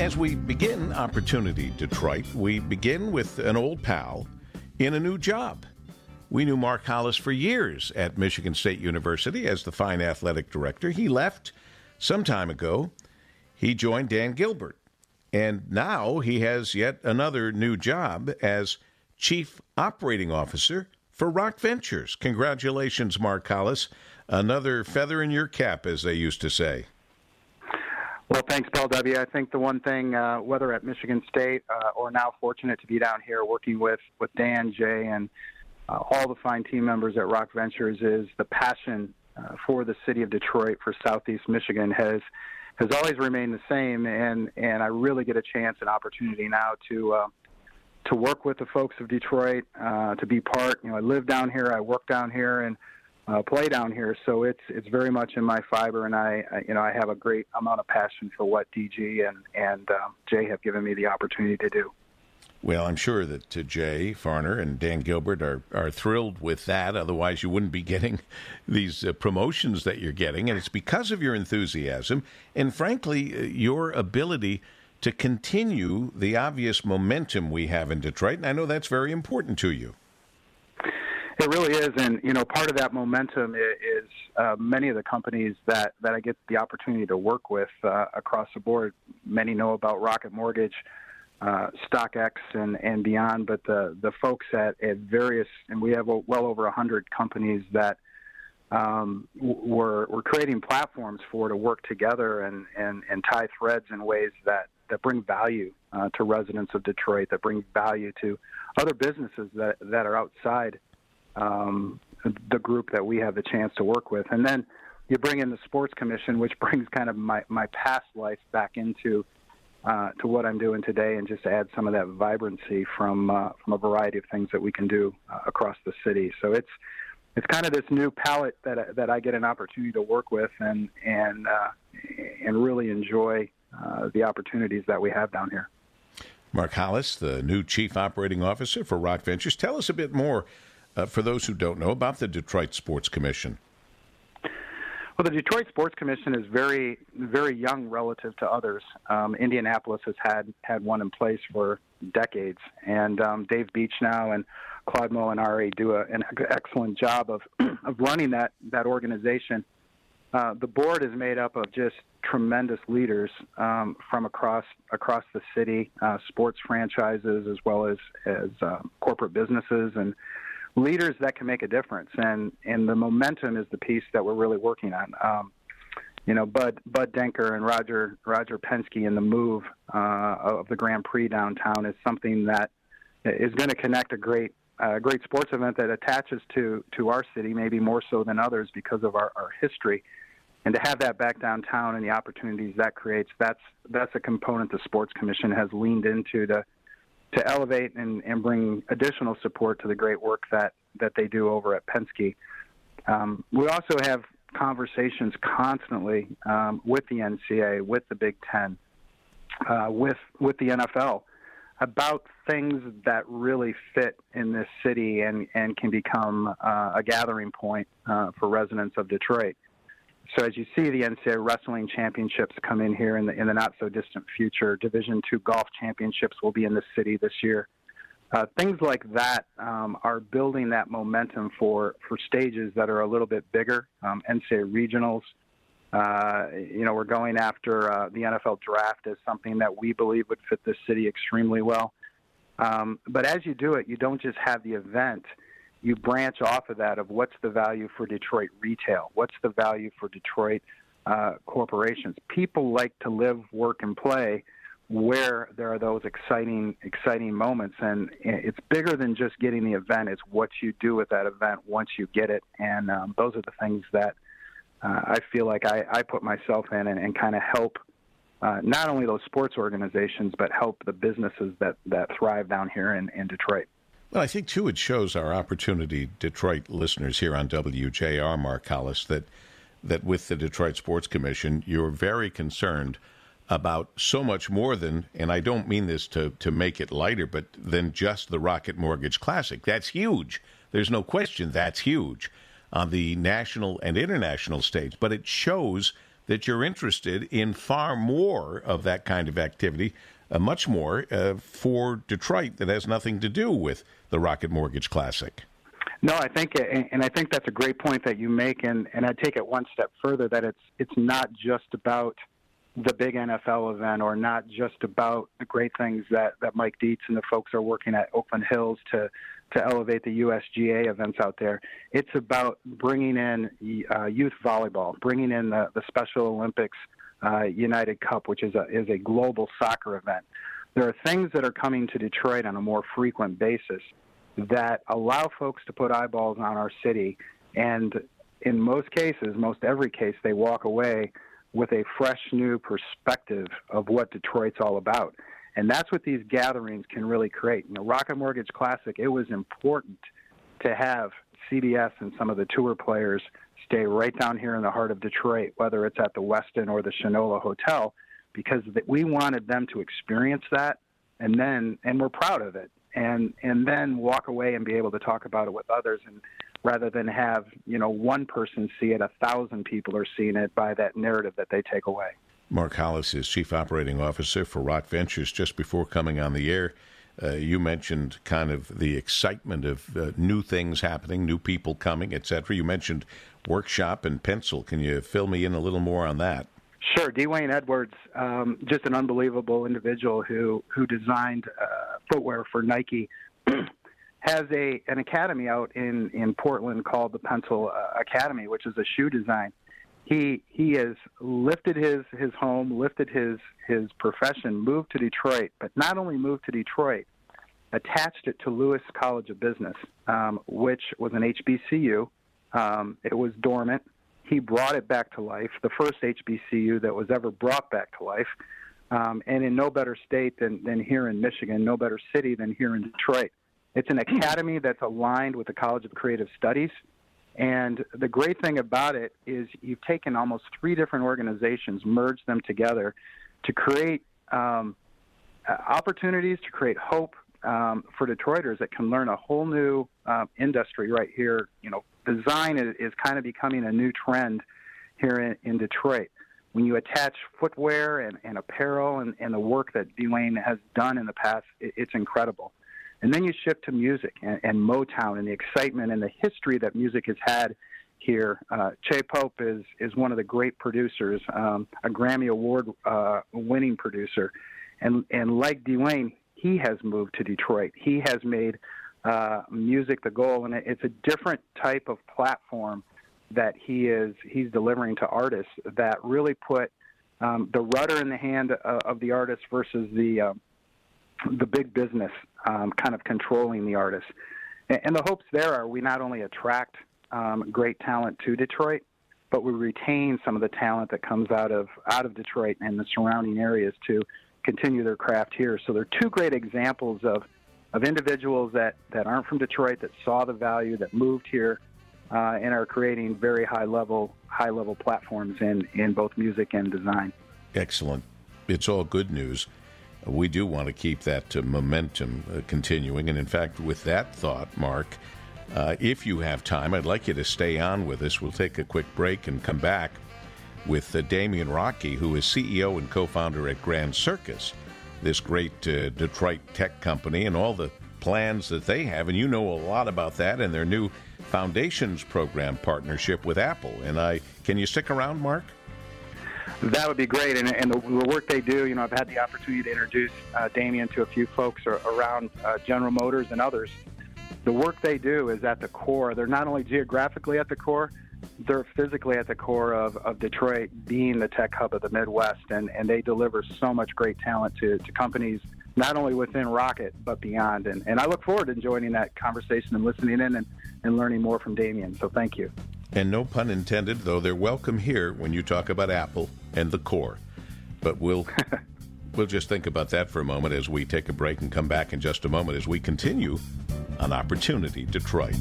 As we begin Opportunity Detroit, we begin with an old pal in a new job. We knew Mark Hollis for years at Michigan State University as the fine athletic director. He left some time ago. He joined Dan Gilbert. And now he has yet another new job as Chief Operating Officer for Rock Ventures. Congratulations, Mark Hollis. Another feather in your cap, as they used to say. Well, thanks, Paul W. I think the one thing, uh, whether at Michigan State uh, or now fortunate to be down here working with, with Dan, Jay, and uh, all the fine team members at Rock Ventures, is the passion uh, for the city of Detroit, for Southeast Michigan, has has always remained the same. And, and I really get a chance and opportunity now to uh, to work with the folks of Detroit, uh, to be part. You know, I live down here, I work down here, and uh, play down here. So it's it's very much in my fiber, and I, I you know I have a great amount of passion for what DG and and um, Jay have given me the opportunity to do. Well, I'm sure that uh, Jay Farner and Dan Gilbert are, are thrilled with that. Otherwise, you wouldn't be getting these uh, promotions that you're getting. And it's because of your enthusiasm and, frankly, uh, your ability to continue the obvious momentum we have in Detroit. And I know that's very important to you. It really is, and you know, part of that momentum is uh, many of the companies that that I get the opportunity to work with uh, across the board. Many know about Rocket Mortgage, uh, StockX, and and beyond, but the the folks at at various, and we have well over hundred companies that um, we're we're creating platforms for to work together and and and tie threads in ways that that bring value uh, to residents of Detroit, that bring value to other businesses that that are outside um, the group that we have the chance to work with. And then you bring in the sports commission, which brings kind of my, my past life back into uh, to what I'm doing today, and just add some of that vibrancy from uh, from a variety of things that we can do uh, across the city. So it's it's kind of this new palette that that I get an opportunity to work with and and uh, and really enjoy uh, the opportunities that we have down here. Mark Hollis, the new chief operating officer for Rock Ventures, tell us a bit more uh, for those who don't know about the Detroit Sports Commission? Well, the Detroit Sports Commission is very, very young relative to others. Um, Indianapolis has had had one in place for decades, and um, Dave Beachnau and Claude Molinari do a, an excellent job of of running that that organization. Uh, the board is made up of just tremendous leaders um, from across across the city, uh, sports franchises as well as as uh, corporate businesses, and leaders that can make a difference. And and the momentum is the piece that we're really working on. Um, you know, Bud Bud Denker and Roger Roger Penske and the move uh, of the Grand Prix downtown is something that is going to connect a great uh, great sports event that attaches to to our city, maybe more so than others because of our, our history. And to have that back downtown and the opportunities that creates, that's that's a component the Sports Commission has leaned into to to elevate and, and bring additional support to the great work that, that they do over at Penske. Um, we also have conversations constantly um, with the NCAA, with the Big Ten, uh, with with the NFL about things that really fit in this city and, and can become uh, a gathering point uh, for residents of Detroit. So as you see the NCAA wrestling championships come in here in the in the not so distant future, Division two golf championships will be in the city this year. Uh, things like that um, are building that momentum for for stages that are a little bit bigger. Um, NCAA regionals. Uh, you know, we're going after uh, the NFL draft as something that we believe would fit this city extremely well. Um, but as you do it, you don't just have the event you branch off of that of what's the value for Detroit retail, what's the value for Detroit uh, corporations. People like to live, work, and play where there are those exciting, exciting moments, and it's bigger than just getting the event. It's what you do with that event once you get it, and um, those are the things that uh, I feel like I, I put myself in and, and kind of help. Uh, not only those sports organizations, but help the businesses that, that thrive down here in, in Detroit. Well, I think too it shows our opportunity, Detroit listeners here on WJR, Mark Hollis, that that with the Detroit Sports Commission, you're very concerned about so much more than, and I don't mean this to, to make it lighter, but than just the Rocket Mortgage Classic. That's huge. There's no question that's huge on the national and international stage, but it shows that you're interested in far more of that kind of activity, much more uh, for Detroit that has nothing to do with the Rocket Mortgage Classic. No, I think, and I think that's a great point that you make, and and I take it one step further that it's it's not just about the big NFL event, or not just about the great things that that Mike Dietz and the folks are working at Oakland Hills to to elevate the USGA events out there. It's about bringing in uh, youth volleyball, bringing in the, the Special Olympics uh, United Cup, which is a is a global soccer event. There are things that are coming to Detroit on a more frequent basis that allow folks to put eyeballs on our city, and in most cases, most every case, they walk away with a fresh new perspective of what Detroit's all about. And that's what these gatherings can really create. Know, Rocket Mortgage Classic, it was important to have CBS and some of the tour players stay right down here in the heart of Detroit, whether it's at the Westin or the Shinola Hotel, because we wanted them to experience that and then and we're proud of it and and then walk away and be able to talk about it with others and rather than have you know one person see it a thousand people are seeing it by that narrative that they take away Mark Hollis is Chief Operating Officer for Rock Ventures. Just before coming on the air, uh, you mentioned kind of the excitement of uh, new things happening, new people coming, etc. You mentioned workshop and Pensole. Can you fill me in a little more on that? Sure. D'Wayne Edwards, um, just an unbelievable individual who who designed uh, footwear for Nike, has a an academy out in in Portland called the Pensole uh, Academy, which is a shoe design he he has lifted his his home, lifted his his profession, moved to Detroit, but not only moved to Detroit, attached it to Lewis College of Business, um, which was an HBCU. Um, it was dormant. He brought it back to life, the first HBCU that was ever brought back to life, um, and in no better state than, than here in Michigan, no better city than here in Detroit. It's an academy that's aligned with the College of Creative Studies. And the great thing about it is you've taken almost three different organizations, merged them together to create um, uh, opportunities, to create hope um, for Detroiters that can learn a whole new uh, industry right here. You know, design is, is, kind of becoming a new trend here in, in Detroit. When you attach footwear and, and apparel and, and, the work that D'Wayne has done in the past, it, it's incredible. And then you shift to music and, and Motown and the excitement and the history that music has had here. Uh, Che Pope is is one of the great producers, um, a Grammy Award uh, winning producer, and and like D'Wayne, he has moved to Detroit. He has made uh, music the goal, and it's a different type of platform that he is he's delivering to artists that really put um, the rudder in the hand of, of the artist versus the uh, the big business um, kind of controlling the artist. And, and, the hopes there are we not only attract um, great talent to Detroit, but we retain some of the talent that comes out of out of Detroit and the surrounding areas to continue their craft here. So they're two great examples of of individuals that, that aren't from Detroit that saw the value that moved here uh, and are creating very high level high level platforms in in both music and design. Excellent. It's all good news we do want to keep that uh, momentum uh, continuing. And in fact, with that thought, Mark, uh, if you have time, I'd like you to stay on with us. We'll take a quick break and come back with uh, Damien Rocchi, who is CEO and co founder at Grand Circus, this great uh, Detroit tech company, and all the plans that they have. And you know a lot about that and their new Foundations Program partnership with Apple. And I can you stick around, Mark? That would be great. And, and the, the, work they do, you know, I've had the opportunity to introduce uh, Damian to a few folks around uh, General Motors and others. The work they do is at the core. They're not only geographically at the core, they're physically at the core of, of Detroit being the tech hub of the Midwest. And, and they deliver so much great talent to, to companies, not only within Rocket, but beyond. And, and I look forward to joining that conversation and listening in and, and learning more from Damien. So thank you. And no pun intended, though they're welcome here when you talk about Apple and the core. But we'll we'll just think about that for a moment as we take a break and come back in just a moment as we continue on Opportunity Detroit.